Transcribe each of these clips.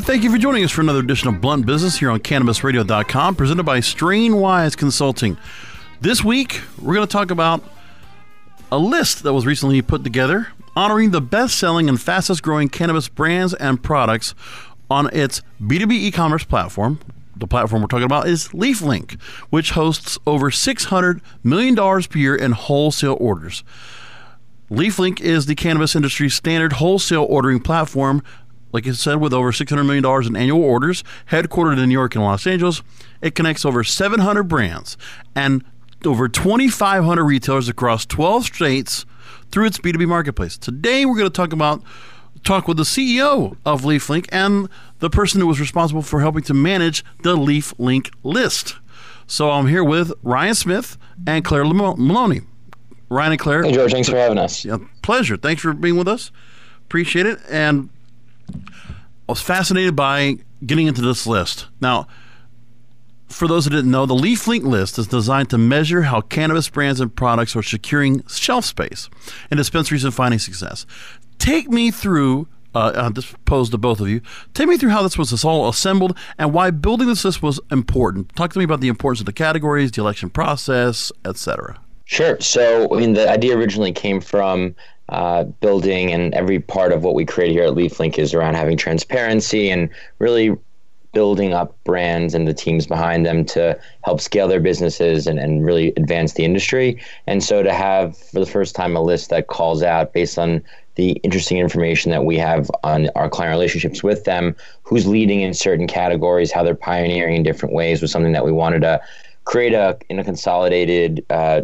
Thank you for joining us for another edition of Blunt Business here on CannabisRadio.com, presented by Strainwise Consulting. This week, we're going to talk about a list that was recently put together honoring the best selling and fastest growing cannabis brands and products on its B2B e commerce platform. The platform we're talking about is LeafLink, which hosts over $600 million per year in wholesale orders. LeafLink is the cannabis industry's standard wholesale ordering platform like I said, with over $600 million in annual orders, headquartered in New York and Los Angeles, it connects over 700 brands and over 2,500 retailers across 12 states through its B2B marketplace. Today, we're going to talk about talk with the CEO of LeafLink and the person who was responsible for helping to manage the LeafLink list. So I'm here with Ryan Smith and Claire Moloney. Ryan and Claire. Hey, George. Thanks for having us. Yeah, pleasure. Thanks for being with us. Appreciate it. And I was fascinated by getting into this list. Now, for those who didn't know, the LeafLink list is designed to measure how cannabis brands and products are securing shelf space in dispensaries and finding success. Take me through. Uh, uh, this posed to both of you. Take me through how this was all assembled and why building this list was important. Talk to me about the importance of the categories, the election process, etc. Sure. So, I mean, the idea originally came from uh, building, and every part of what we create here at LeafLink is around having transparency and really building up brands and the teams behind them to help scale their businesses and, and really advance the industry. And so to have for the first time a list that calls out based on the interesting information that we have on our client relationships with them, who's leading in certain categories, how they're pioneering in different ways was something that we wanted to create a in a consolidated uh,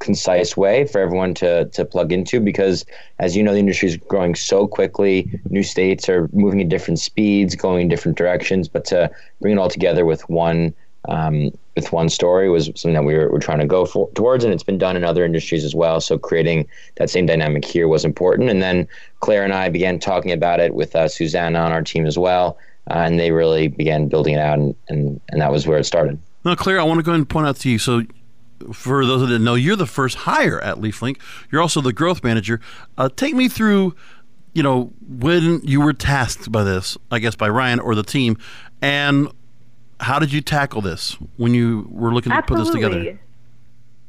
concise way for everyone to to plug into because as you know the industry is growing so quickly. New states are moving at different speeds going in different directions but to bring it all together with one um, with one story was something that we were, were trying to go for, towards and it's been done in other industries as well. So creating that same dynamic here was important. And then claire and i began talking about it with uh, susanna on our team as well uh, and they really began building it out and, and, and that was where it started. Now claire i want to go ahead and point out to you. So for those that didn't know, you're the first hire at LeafLink. You're also the growth manager. Uh, take me through, you know, when you were tasked by this, I guess by Ryan or the team, and how did you tackle this when you were looking to put this together?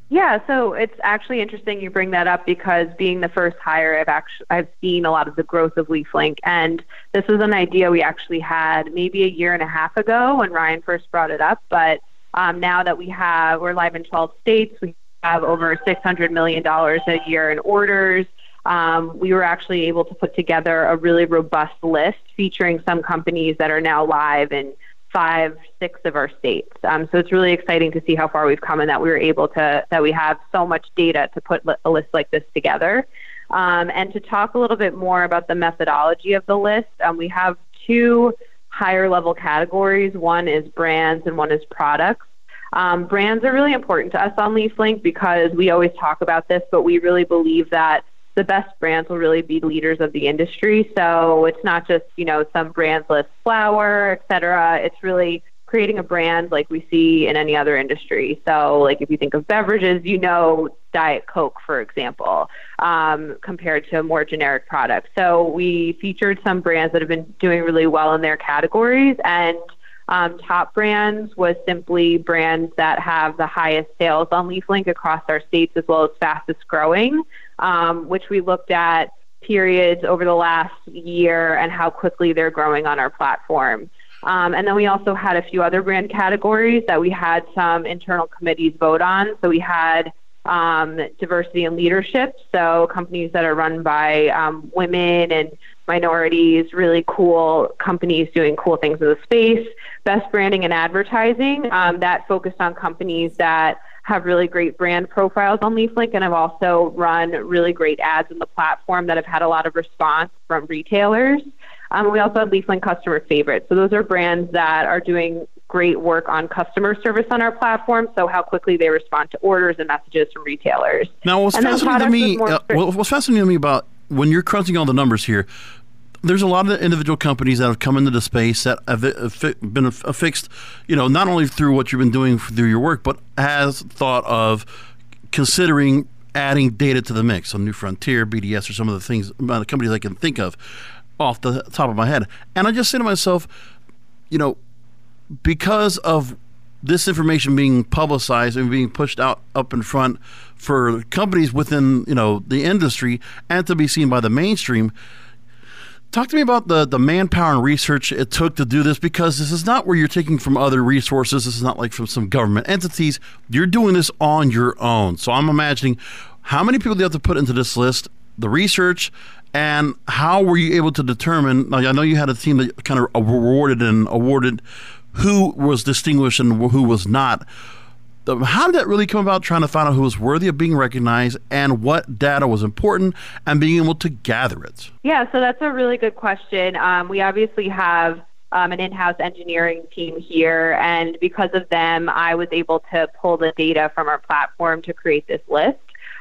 Yeah, so it's actually interesting you bring that up because being the first hire, I've actually I've seen a lot of the growth of LeafLink, and this was an idea we actually had maybe a year and a half ago when Ryan first brought it up, but um, now that we have, we're live in 12 states, we have over $600 million a year in orders. Um, we were actually able to put together a really robust list featuring some companies that are now live in five, six of our states. Um, so it's really exciting to see how far we've come and that we were able to, that we have so much data to put a list like this together. Um, and to talk a little bit more about the methodology of the list, um, we have two higher level categories. One is brands and one is products. Um, brands are really important to us on LeafLink because we always talk about this, but we really believe that the best brands will really be leaders of the industry. So it's not just, you know, some brands list flower, et cetera. It's really creating a brand like we see in any other industry. So, like if you think of beverages, you know Diet Coke, for example, um, compared to a more generic products. So, we featured some brands that have been doing really well in their categories, and um, top brands was simply brands that have the highest sales on LeafLink across our states as well as fastest growing, um, which we looked at periods over the last year and how quickly they're growing on our platform. Um, and then we also had a few other brand categories that we had some internal committees vote on. So we had um, diversity and leadership, so companies that are run by um, women and minorities, really cool companies doing cool things in the space. Best branding and advertising, um, that focused on companies that have really great brand profiles on LeafLink and have also run really great ads on the platform that have had a lot of response from retailers. Um, we also have LeafLink customer favorites. So those are brands that are doing great work on customer service on our platform, so how quickly they respond to orders and messages from retailers. Now, what's fascinating to me, uh, what's fascinating to me about when you're crunching all the numbers here, there's a lot of individual companies that have come into the space that have been affixed, you know, not only through what you've been doing through your work, but has thought of considering adding data to the mix. So New Frontier, BDS, or some of the things, the companies I can think of off the top of my head. And I just say to myself, you know, because of this information being publicized and being pushed out up in front for companies within you know the industry and to be seen by the mainstream talk to me about the the manpower and research it took to do this because this is not where you're taking from other resources. This is not like from some government entities. You're doing this on your own. So i'm imagining how many people do you have to put into this list the research and how were you able to determine i know you had a team that kind of awarded and awarded who was distinguished and who was not. How did that really come about? Trying to find out who was worthy of being recognized and what data was important, and being able to gather it. Yeah, so that's a really good question. Um, we obviously have um, an in-house engineering team here, and because of them, I was able to pull the data from our platform to create this list.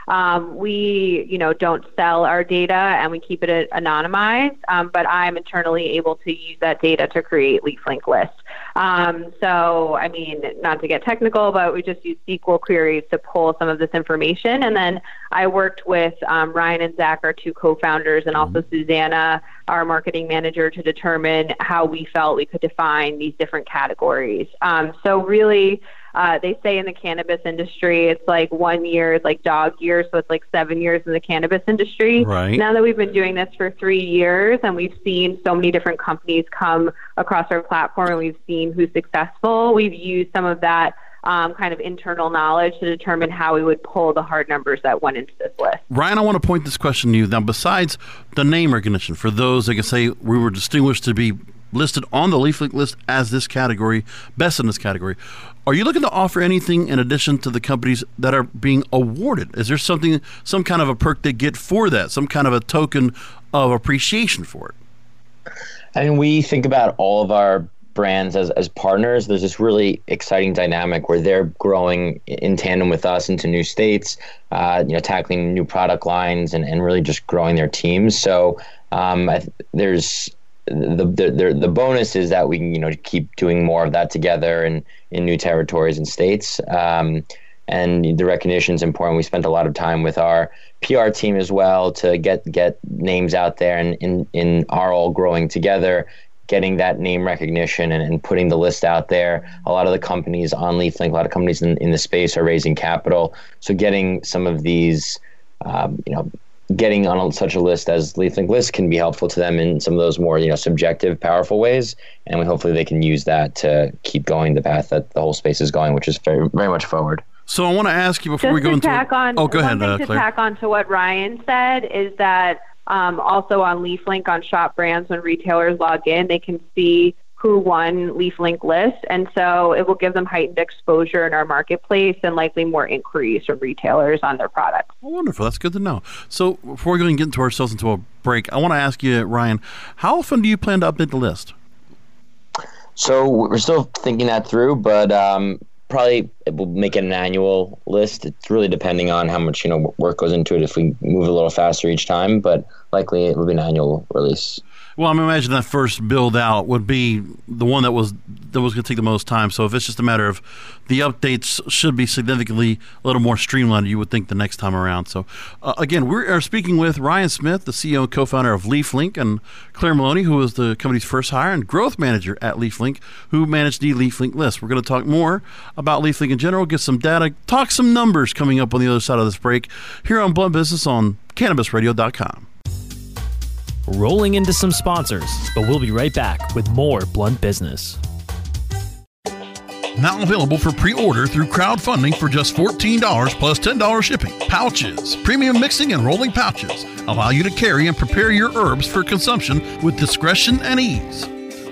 Um, we, you know, don't sell our data and we keep it anonymized, um, but I'm internally able to use that data to create LeafLink lists. Um, so, I mean, not to get technical, but we just use SQL queries to pull some of this information. And then I worked with um, Ryan and Zach, our two co-founders, and also mm-hmm. Susanna, our marketing manager, to determine how we felt we could define these different categories. Um, so, really uh, they say in the cannabis industry, it's like one year is like dog years, so it's like seven years in the cannabis industry. Right. Now that we've been doing this for three years and we've seen so many different companies come across our platform and we've seen who's successful, we've used some of that um, kind of internal knowledge to determine how we would pull the hard numbers that went into this list. Ryan, I want to point this question to you. Now, besides the name recognition, for those that can say we were distinguished to be listed on the LeafLink list as this category, best in this category. Are you looking to offer anything in addition to the companies that are being awarded? Is there something, some kind of a perk they get for that, some kind of a token of appreciation for it? Mean, we think about all of our brands as, as partners. There's this really exciting dynamic where they're growing in tandem with us into new states, uh, you know, tackling new product lines and, and really just growing their teams. So um, th- there's the, the the bonus is that we can you know keep doing more of that together and in new territories and states. Um, and the recognition is important. We spent a lot of time with our PR team as well to get get names out there and in in our all growing together, getting that name recognition and, and putting the list out there. A lot of the companies on LeafLink, a lot of companies in, in the space are raising capital. So getting some of these um, you know getting on a, such a list as LeafLink list can be helpful to them in some of those more you know subjective, powerful ways, and we hopefully they can use that to keep going the path that the whole space is going, which is very very much forward. So I want to ask you before Just we go into tack on, oh go ahead uh, to Claire. tack on to what Ryan said is that um, also on LeafLink on Shop Brands when retailers log in, they can see who won LeafLink list. And so it will give them heightened exposure in our marketplace and likely more inquiries from retailers on their products. Oh, wonderful. That's good to know. So before we go and get into ourselves into a break, I want to ask you, Ryan, how often do you plan to update the list? So we're still thinking that through, but um, probably we'll make it an annual list. It's really depending on how much you know work goes into it. If we move a little faster each time, but likely it will be an annual release. Well, I'm imagining that first build out would be the one that was that was going to take the most time. So if it's just a matter of the updates should be significantly a little more streamlined, you would think the next time around. So uh, again, we are speaking with Ryan Smith, the CEO and co-founder of LeafLink, and Claire Moloney, who was the company's first hire and growth manager at LeafLink, who managed the LeafLink list. We're going to talk more about LeafLink in general, get some data, talk some numbers coming up on the other side of this break here on Blunt Business on CannabisRadio.com rolling into some sponsors, but we'll be right back with more Blunt Business. Now available for pre order through crowdfunding for just $14 plus $10 shipping. Pouchz, premium mixing and rolling pouches, allow you to carry and prepare your herbs for consumption with discretion and ease.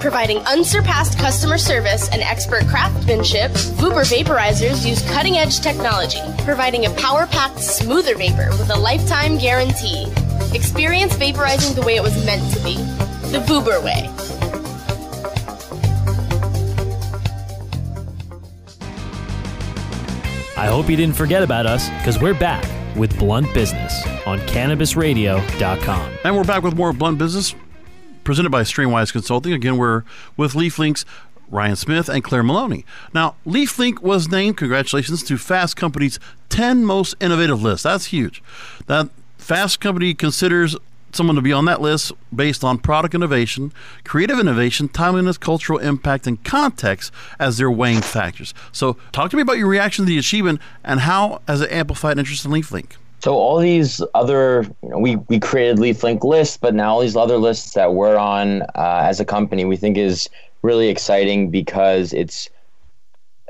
Providing unsurpassed customer service and expert craftsmanship, Vuber vaporizers use cutting edge technology, providing a power packed, smoother vapor with a lifetime guarantee. Experience vaporizing the way it was meant to be the Vuber way. I hope you didn't forget about us because we're back with Blunt Business on CannabisRadio.com. And we're back with more Blunt Business presented by Strainwise Consulting. Again, we're with LeafLink's Ryan Smith and Claire Moloney. Now, LeafLink was named, congratulations, to Fast Company's 10 most innovative list. That's huge. That Fast Company considers someone to be on that list based on product innovation, creative innovation, timeliness, cultural impact, and context as their weighing factors. So, talk to me about your reaction to the achievement and how has it amplified interest in LeafLink? So all these other, you know, we we created LeafLink lists, but now all these other lists that we're on uh, as a company, we think is really exciting because it's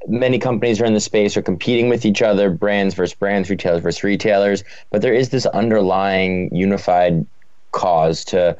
many companies are in the space are competing with each other, brands versus brands, retailers versus retailers, but there is this underlying unified cause to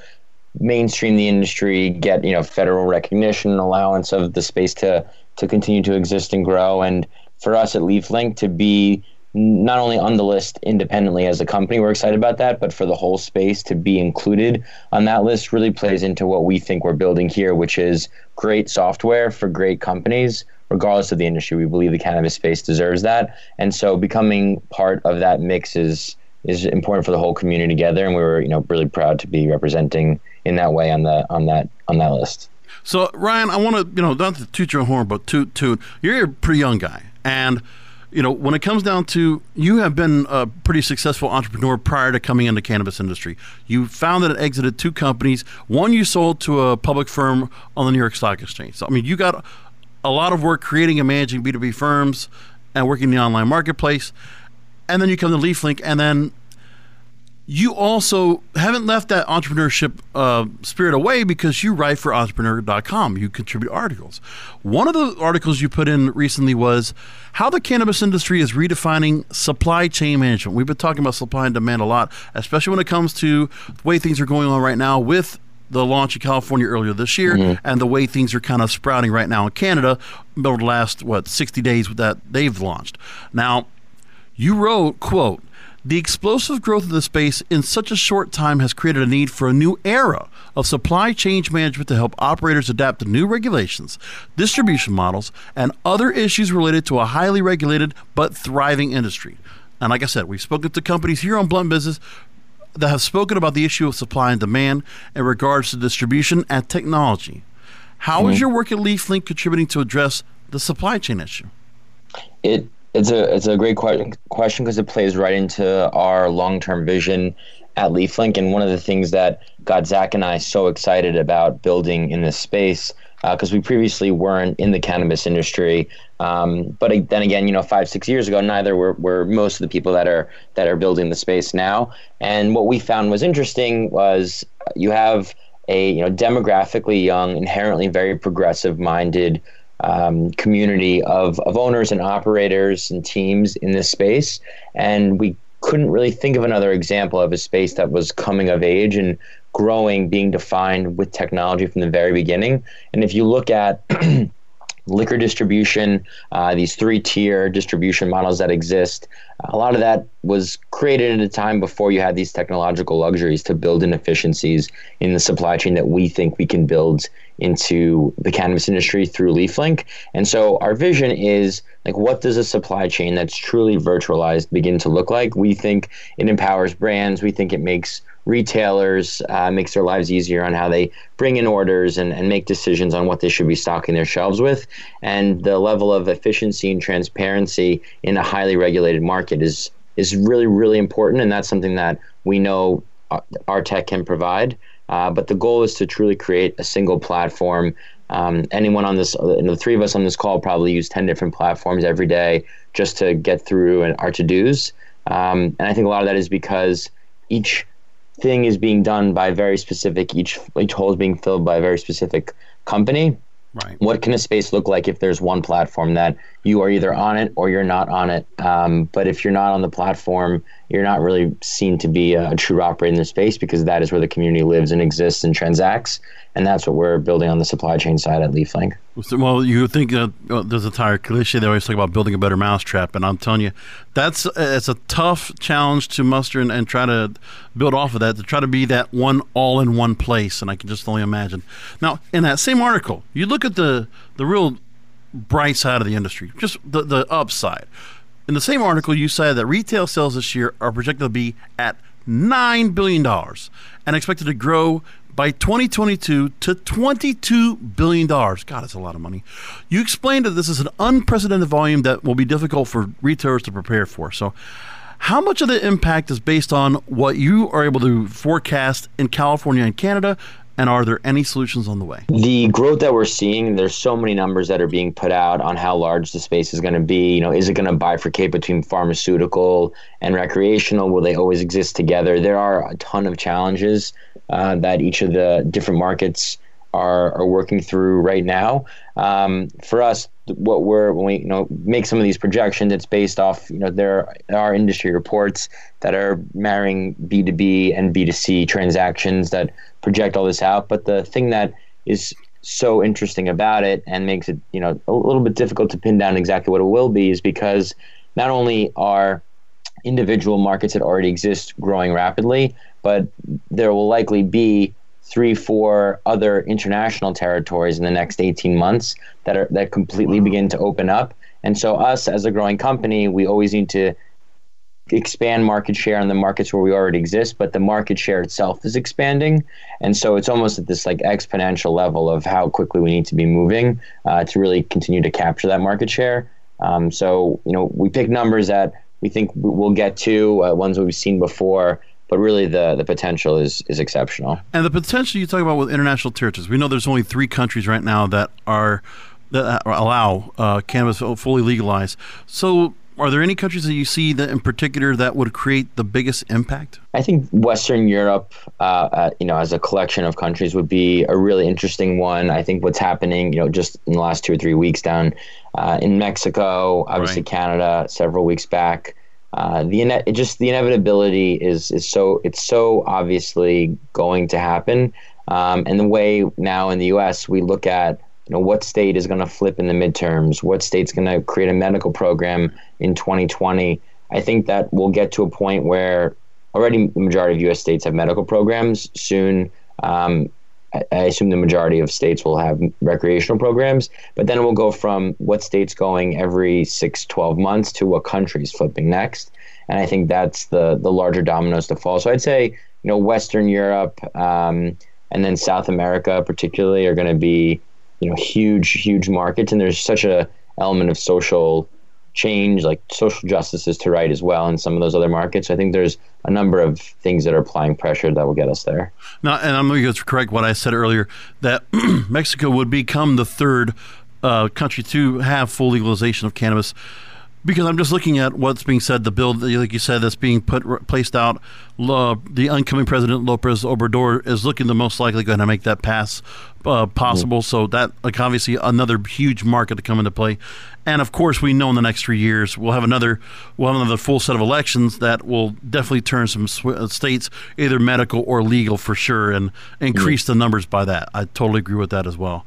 mainstream the industry, get you know federal recognition and allowance of the space to to continue to exist and grow, and for us at LeafLink to be not only on the list independently as a company, we're excited about that, but for the whole space to be included on that list really plays into what we think we're building here, which is great software for great companies, regardless of the industry. We believe the cannabis space deserves that. And so becoming part of that mix is is important for the whole community together and we were, you know, really proud to be representing in that way on the on that on that list. So Ryan, I want to, you know, not to toot your horn, but toot toot. You're a pretty young guy and you know, when it comes down to you have been a pretty successful entrepreneur prior to coming into cannabis industry. You founded and exited two companies. One you sold to a public firm on the New York Stock Exchange. So I mean, you got a lot of work creating and managing B2B firms and working in the online marketplace. And then you come to LeafLink and then you also haven't left that entrepreneurship uh, spirit away because you write for entrepreneur.com. You contribute articles. One of the articles you put in recently was how the cannabis industry is redefining supply chain management. We've been talking about supply and demand a lot, especially when it comes to the way things are going on right now with the launch in California earlier this year mm-hmm. and the way things are kind of sprouting right now in Canada over the last, what, 60 days that they've launched. Now, you wrote, quote, the explosive growth of the space in such a short time has created a need for a new era of supply chain management to help operators adapt to new regulations, distribution models, and other issues related to a highly regulated but thriving industry. And like I said, we've spoken to companies here on Blunt Business that have spoken about the issue of supply and demand in regards to distribution and technology. How mm-hmm. is your work at LeafLink contributing to address the supply chain issue? It it's a it's a great question because it plays right into our long term vision at LeafLink, and one of the things that got Zach and I so excited about building in this space because uh, we previously weren't in the cannabis industry. Um, but then again, you know, five six years ago, neither were, were most of the people that are that are building the space now. And what we found was interesting was you have a you know demographically young, inherently very progressive minded um, community of, of owners and operators and teams in this space. And we couldn't really think of another example of a space that was coming of age and growing, being defined with technology from the very beginning. And if you look at liquor distribution, uh, these three tier distribution models that exist. A lot of that was created at a time before you had these technological luxuries to build in efficiencies in the supply chain that we think we can build into the cannabis industry through LeafLink. And so our vision is like, what does a supply chain that's truly virtualized begin to look like? We think it empowers brands. We think it makes retailers, uh, makes their lives easier on how they bring in orders and, and make decisions on what they should be stocking their shelves with. And the level of efficiency and transparency in a highly regulated market is is really, really important. And that's something that we know uh, our tech can provide. Uh, but the goal is to truly create a single platform. Um, anyone on this, the three of us on this call probably use 10 different platforms every day just to get through our to dos. Um, and I think a lot of that is because each thing is being done by very specific, each, each hole is being filled by a very specific company. Right. What can a space look like if there's one platform that you are either on it or you're not on it? Um, but if you're not on the platform, you're not really seen to be a, true operator in the space because that is where the community lives and exists and transacts and that's what we're building on the supply chain side at LeafLink. Well, you think uh, there's a tire cliche they always talk about building a better mousetrap, and I'm telling you, that's it's a tough challenge to muster and, and try to build off of that to try to be that one all in one place, and I can just only imagine. Now, in that same article, you look at the the real bright side of the industry, just the the upside. In the same article, you said that retail sales this year are projected to be at $9 billion and expected to grow by 2022 to $22 billion. God, that's a lot of money. You explained that this is an unprecedented volume that will be difficult for retailers to prepare for. So, how much of the impact is based on what you are able to forecast in California and Canada and are there any solutions on the way? The growth that we're seeing, there's so many numbers that are being put out on how large the space is going to be. You know, is it going to bifurcate between pharmaceutical and recreational? Will they always exist together? There are a ton of challenges uh, that each of the different markets are, are working through right now. Um, for us, what we're when we you know make some of these projections, it's based off you know there are industry reports that are marrying B two B and B two C transactions that project all this out. But the thing that is so interesting about it and makes it you know a little bit difficult to pin down exactly what it will be is because not only are individual markets that already exist growing rapidly, but there will likely be three, four other international territories in the next 18 months that are that completely wow. begin to open up. And so, us as a growing company, we always need to expand market share in the markets where we already exist, but the market share itself is expanding. And so it's almost at this like exponential level of how quickly we need to be moving uh, to really continue to capture that market share. Um, so, you know, we pick numbers that we think we'll get to, uh, ones we've seen before, but really the the potential is is exceptional. And the potential you talk about with international territories, we know there's only three countries right now that are that allow uh, cannabis fully legalized. So are there any countries that you see that in particular that would create the biggest impact? I think Western Europe, uh, uh, you know, as a collection of countries, would be a really interesting one. I think what's happening, you know, just in the last two or three weeks down uh, in Mexico, obviously right. Canada, several weeks back. Uh, the ine- just the inevitability is is so it's so obviously going to happen. Um, and the way now in the U.S. we look at you know what state is going to flip in the midterms, what state's going to create a medical program in 2020. I think that we'll get to a point where already the majority of U.S. states have medical programs. Soon, um, I assume the majority of states will have recreational programs, but then we'll go from what state's going every six, 12 months to what country's flipping next. And I think that's the, the larger dominoes to fall. So I'd say, you know, Western Europe um, and then South America, particularly, are going to be, you know, huge, huge markets. And there's such a element of social change, like social justice is to right as well in some of those other markets. I think there's a number of things that are applying pressure that will get us there. Now, and I'm going to correct what I said earlier that Mexico would become the third uh, country to have full legalization of cannabis because I'm just looking at what's being said. The bill, like you said, that's being put placed out. Uh, the incoming president Lopez Obrador is looking the most likely going to make that pass uh, possible. Mm-hmm. So that, like, obviously, another huge market to come into play. And of course, we know in the next three years we'll have another we'll have another full set of elections that will definitely turn some sw- uh, states either medical or legal for sure, and increase mm-hmm. the numbers by that. I totally agree with that as well.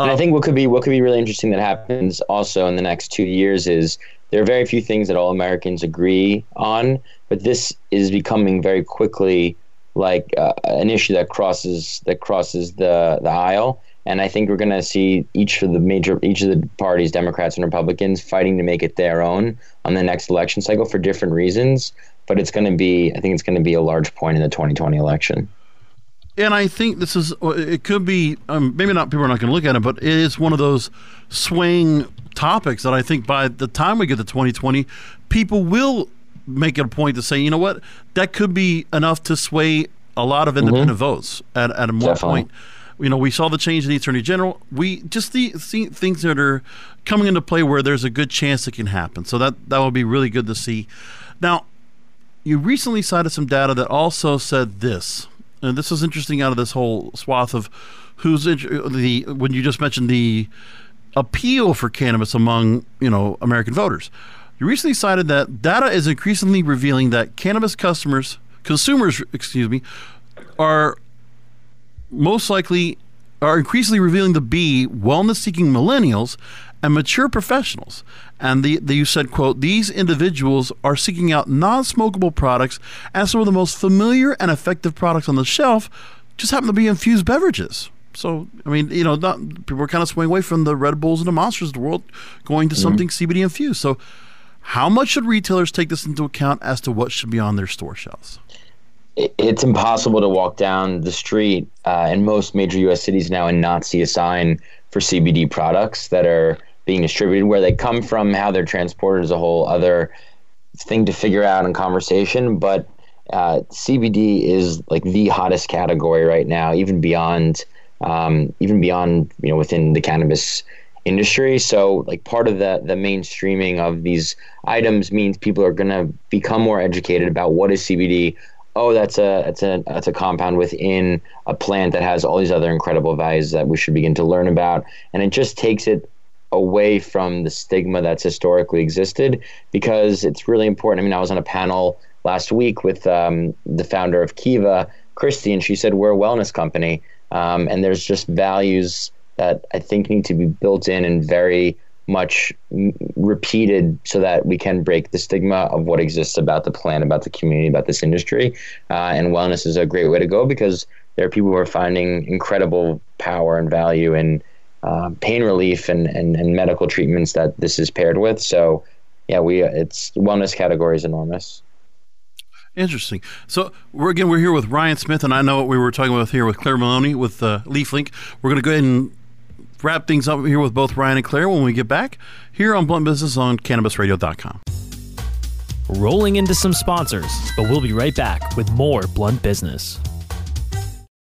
and I think what could be what could be really interesting that happens also in the next two years is there are very few things that all Americans agree on, but this is becoming very quickly like uh, an issue that crosses that crosses the the aisle. And I think we're going to see each of the major each of the parties, Democrats and Republicans, fighting to make it their own on the next election cycle for different reasons. But it's going to be, I think, it's going to be a large point in the 2020 election. And I think this is, it could be, um, maybe not people are not going to look at it, but it is one of those swaying topics that I think by the time we get to 2020, people will make it a point to say, you know what, that could be enough to sway a lot of independent mm-hmm. votes at, at a more point. You know, we saw the change in the attorney general. We just see, see things that are coming into play where there's a good chance it can happen. So that that would be really good to see. Now, you recently cited some data that also said this, and this is interesting out of this whole swath of who's the when you just mentioned the appeal for cannabis among you know American voters. You recently cited that data is increasingly revealing that cannabis customers, consumers, excuse me, are most likely are increasingly revealing to be wellness-seeking millennials and mature professionals. And the, the, you said, quote, these individuals are seeking out non-smokable products as some of the most familiar and effective products on the shelf just happen to be infused beverages. So, I mean, you know, not, people are kind of swaying away from the Red Bulls and the Monsters of the world, going to mm-hmm. something CBD infused. So, how much should retailers take this into account as to what should be on their store shelves? It's impossible to walk down the street uh, in most major U.S. cities now and not see a sign for CBD products that are being distributed. Where they come from, how they're transported is a whole other thing to figure out in conversation. But uh, CBD is like the hottest category right now, even beyond, um, even beyond you know within the cannabis industry. So like part of the the mainstreaming of these items means people are going to become more educated about what is CBD. Oh, that's a that's a that's a compound within a plant that has all these other incredible values that we should begin to learn about, and it just takes it away from the stigma that's historically existed because it's really important. I mean, I was on a panel last week with um, the founder of Kiva, Christy, and she said we're a wellness company, um, and there's just values that I think need to be built in and very much repeated so that we can break the stigma of what exists about the plant, about the community, about this industry. Uh, and wellness is a great way to go because there are people who are finding incredible power and value in uh, pain relief and, and, and medical treatments that this is paired with. So, yeah, we it's wellness category is enormous. Interesting. So we're again we're here with Ryan Smith, and I know what we were talking about here with Claire Moloney with uh, LeafLink. We're going to go ahead and wrap things up here with both Ryan and Claire when we get back here on Blunt Business on CannabisRadio.com. Rolling into some sponsors, but we'll be right back with more Blunt Business.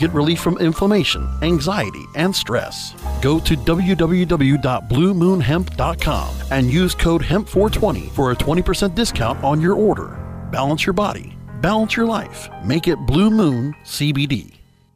Get relief from inflammation, anxiety, and stress. Go to www.bluemoonhemp.com and use code HEMP420 for a 20% discount on your order. Balance your body, balance your life. Make it Blue Moon CBD.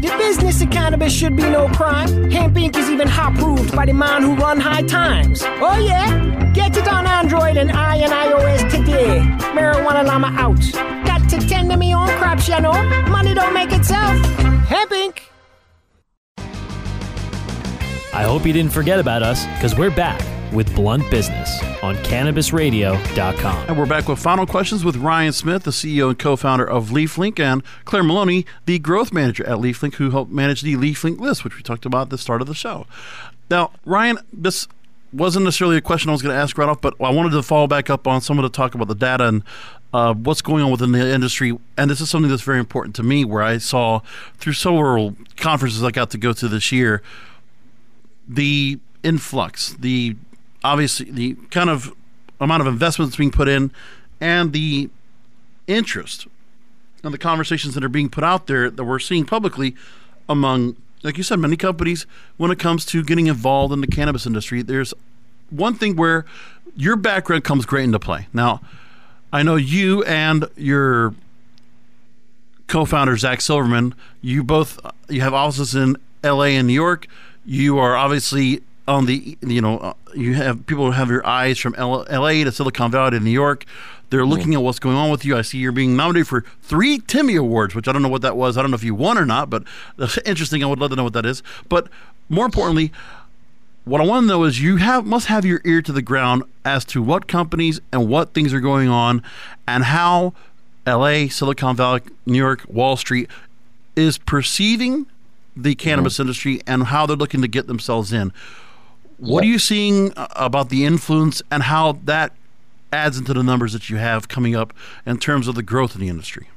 The business of cannabis should be no crime. Hempire is even hot proved by the man who run high times. Oh yeah? Get it on Android and I and iOS today. Marijuana Llama out. Got to tend to me own crops, you know. Money don't make itself. Hempire I hope you didn't forget about us because we're back with Blunt Business on CannabisRadio.com. And we're back with final questions with Ryan Smith, the CEO and co-founder of LeafLink, and Claire Moloney, the growth manager at LeafLink, who helped manage the LeafLink list, which we talked about at the start of the show. Now, Ryan, this wasn't necessarily a question I was going to ask right off, but I wanted to follow back up on some of the talk about the data and uh, what's going on within the industry. And this is something that's very important to me, where I saw through several conferences I got to go to this year the influx, the obviously the kind of amount of investment that's being put in, and the interest and the conversations that are being put out there that we're seeing publicly among, like you said, many companies when it comes to getting involved in the cannabis industry. There's one thing where your background comes great into play. Now, I know you and your co-founder Zach Silverman. You both you have offices in L.A. and New York. You are obviously on the you know uh, you have people who have your eyes from L- L.A. to Silicon Valley to New York. They're looking at what's going on with you. I see you're being nominated for three Timmy Awards, which I don't know what that was. I don't know if you won or not, but that's interesting. I would love to know what that is. But more importantly, what I want to know is you have must have your ear to the ground as to what companies and what things are going on, and how L.A., Silicon Valley, New York, Wall Street is perceiving the cannabis Mm-hmm. industry and how they're looking to get themselves in. What are you seeing uh, about the influence and how that adds into the numbers that you have coming up in terms of the growth in the industry?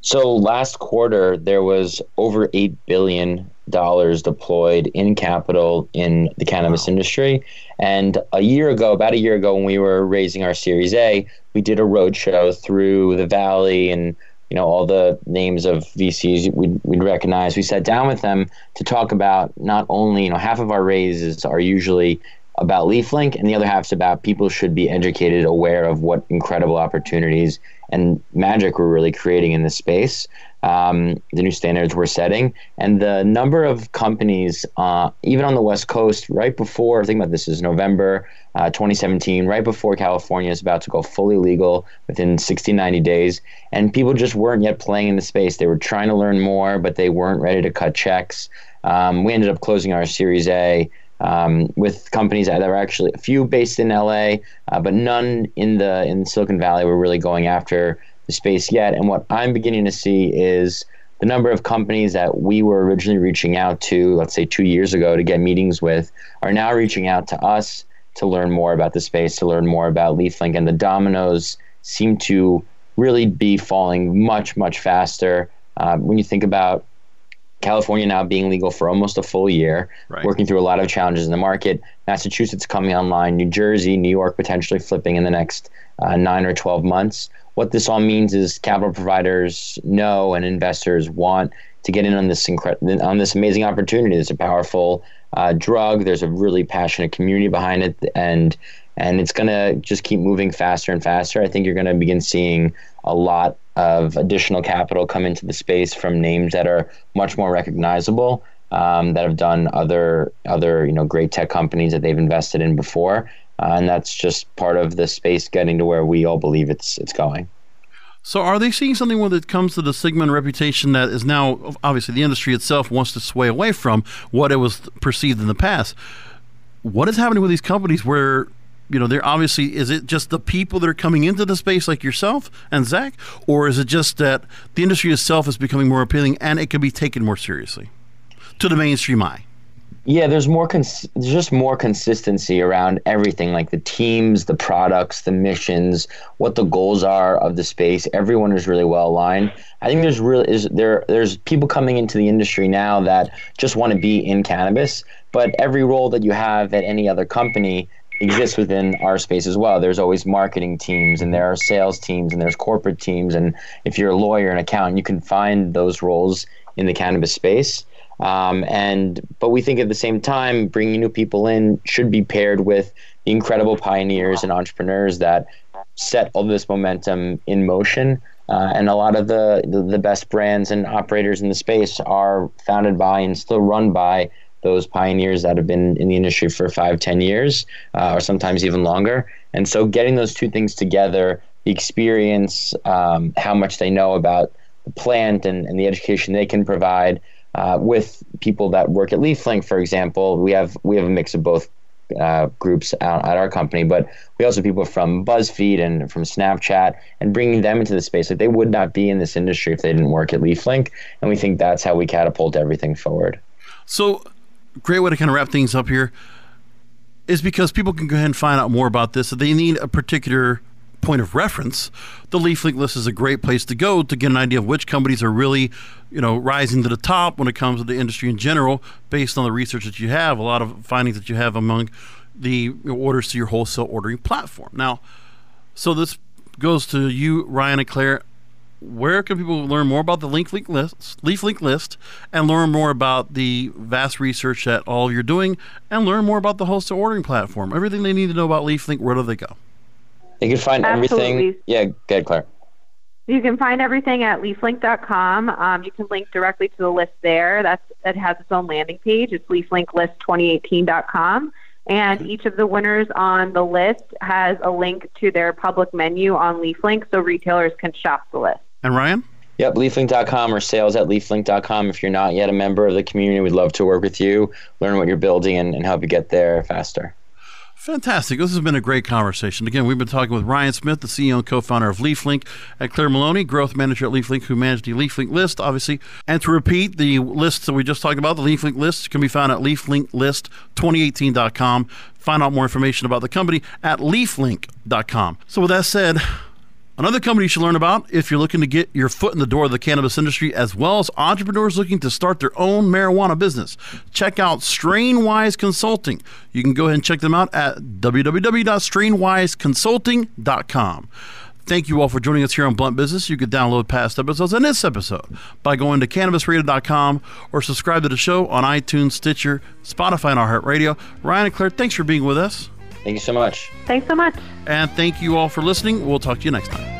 So last quarter, there was over $8 billion deployed in capital in the cannabis industry. And a year ago, about a year ago, when we were raising our Series A, we did a roadshow through the Valley and you know all the names of VCs we'd, we'd recognize. We sat down with them to talk about not only you know half of our raises are usually about LeafLink, and the other half's about people should be educated, aware of what incredible opportunities and magic we're really creating in this space, um, the new standards we're setting, and the number of companies, uh, even on the West Coast, right before, think about this is November uh, 2017, right before California is about to go fully legal within 60, 90 days, and people just weren't yet playing in the space. They were trying to learn more, but they weren't ready to cut checks. Um, we ended up closing our Series A um, with companies that were actually a few based in LA, uh, but none in the in Silicon Valley were really going after the space yet. And what I'm beginning to see is the number of companies that we were originally reaching out to, let's say two years ago, to get meetings with, are now reaching out to us to learn more about the space, to learn more about LeafLink, and the dominoes seem to really be falling much much faster. Uh, when you think about California now being legal for almost a full year, Right. working through a lot of challenges in the market. Massachusetts coming online, New Jersey, New York potentially flipping in the next uh, nine or 12 months. What this all means is capital providers know and investors want to get in on this incre- on this amazing opportunity. It's a powerful uh, drug. There's a really passionate community behind it, and and it's to just keep moving faster and faster. I think you're to begin seeing a lot of additional capital come into the space from names that are much more recognizable, um, that have done other other you know great tech companies that they've invested in before, uh, and that's just part of the space getting to where we all believe it's it's going. So, are they seeing something when it comes to the stigma and reputation that is now obviously the industry itself wants to sway away from what it was perceived in the past? What is happening with these companies where you know they're obviously is it just the people that are coming into the space like yourself and Zach, or is it just that the industry itself is becoming more appealing and it can be taken more seriously to the mainstream eye? Yeah, there's more. Cons- there's just more consistency around everything, like the teams, the products, the missions, what the goals are of the space. Everyone is really well aligned. I think there's real is there. There's people coming into the industry now that just want to be in cannabis, but every role that you have at any other company exists within our space as well. There's always marketing teams, and there are sales teams, and there's corporate teams, and if you're a lawyer and accountant, you can find those roles in the cannabis space. Um, and but we think at the same time, bringing new people in should be paired with the incredible pioneers and entrepreneurs that set all this momentum in motion. Uh, and a lot of the, the the best brands and operators in the space are founded by and still run by those pioneers that have been in the industry for five, ten years, uh, or sometimes even longer. And so, getting those two things together, the experience, um, how much they know about the plant, and, and the education they can provide. Uh, with people that work at LeafLink, for example, we have we have a mix of both uh, groups at, at, our company, but we also have people from BuzzFeed and from Snapchat and bringing them into the space. Like they would not be in this industry if they didn't work at LeafLink, and we think that's how we catapult everything forward. So, great way to kind of wrap things up here is because people can go ahead and find out more about this. If they need a particular point of reference, the LeafLink list is a great place to go to get an idea of which companies are really, you know, rising to the top when it comes to the industry in general, based on the research that you have, a lot of findings that you have among the orders to your wholesale ordering platform. Now, so this goes to you, Ryan and Claire. Where can people learn more about the LeafLink list, LeafLink list, and learn more about the vast research that all you're doing, and learn more about the wholesale ordering platform? Everything they need to know about LeafLink. Where do they go? You can find Absolutely. everything. Yeah, go ahead, Claire. You can find everything at leaflink.com. Um, you can link directly to the list there. That's that has its own landing page. It's leaflinklist2018.com. And each of the winners on the list has a link to their public menu on LeafLink so retailers can shop the list. And Ryan? Yep, leaflink.com or sales at leaflink.com. If you're not yet a member of the community, we'd love to work with you, learn what you're building, and, and help you get there faster. Fantastic. This has been a great conversation. Again, we've been talking with Ryan Smith, the CEO and co founder of LeafLink, and Claire Moloney, growth manager at LeafLink, who managed the LeafLink list, obviously. And to repeat, the lists that we just talked about, the LeafLink list, can be found at leaflinklist2018.com. Find out more information about the company at leaflink.com. So, with that said, Another company you should learn about if you're looking to get your foot in the door of the cannabis industry, as well as entrepreneurs looking to start their own marijuana business. Check out Strainwise Consulting. You can go ahead and check them out at www.strainwiseconsulting.com. Thank you all for joining us here on Blunt Business. You can download past episodes and this episode by going to cannabisradio.com or subscribe to the show on iTunes, Stitcher, Spotify, and iHeartRadio. Ryan and Claire, thanks for being with us. Thank you so much. Thanks so much. And thank you all for listening. We'll talk to you next time.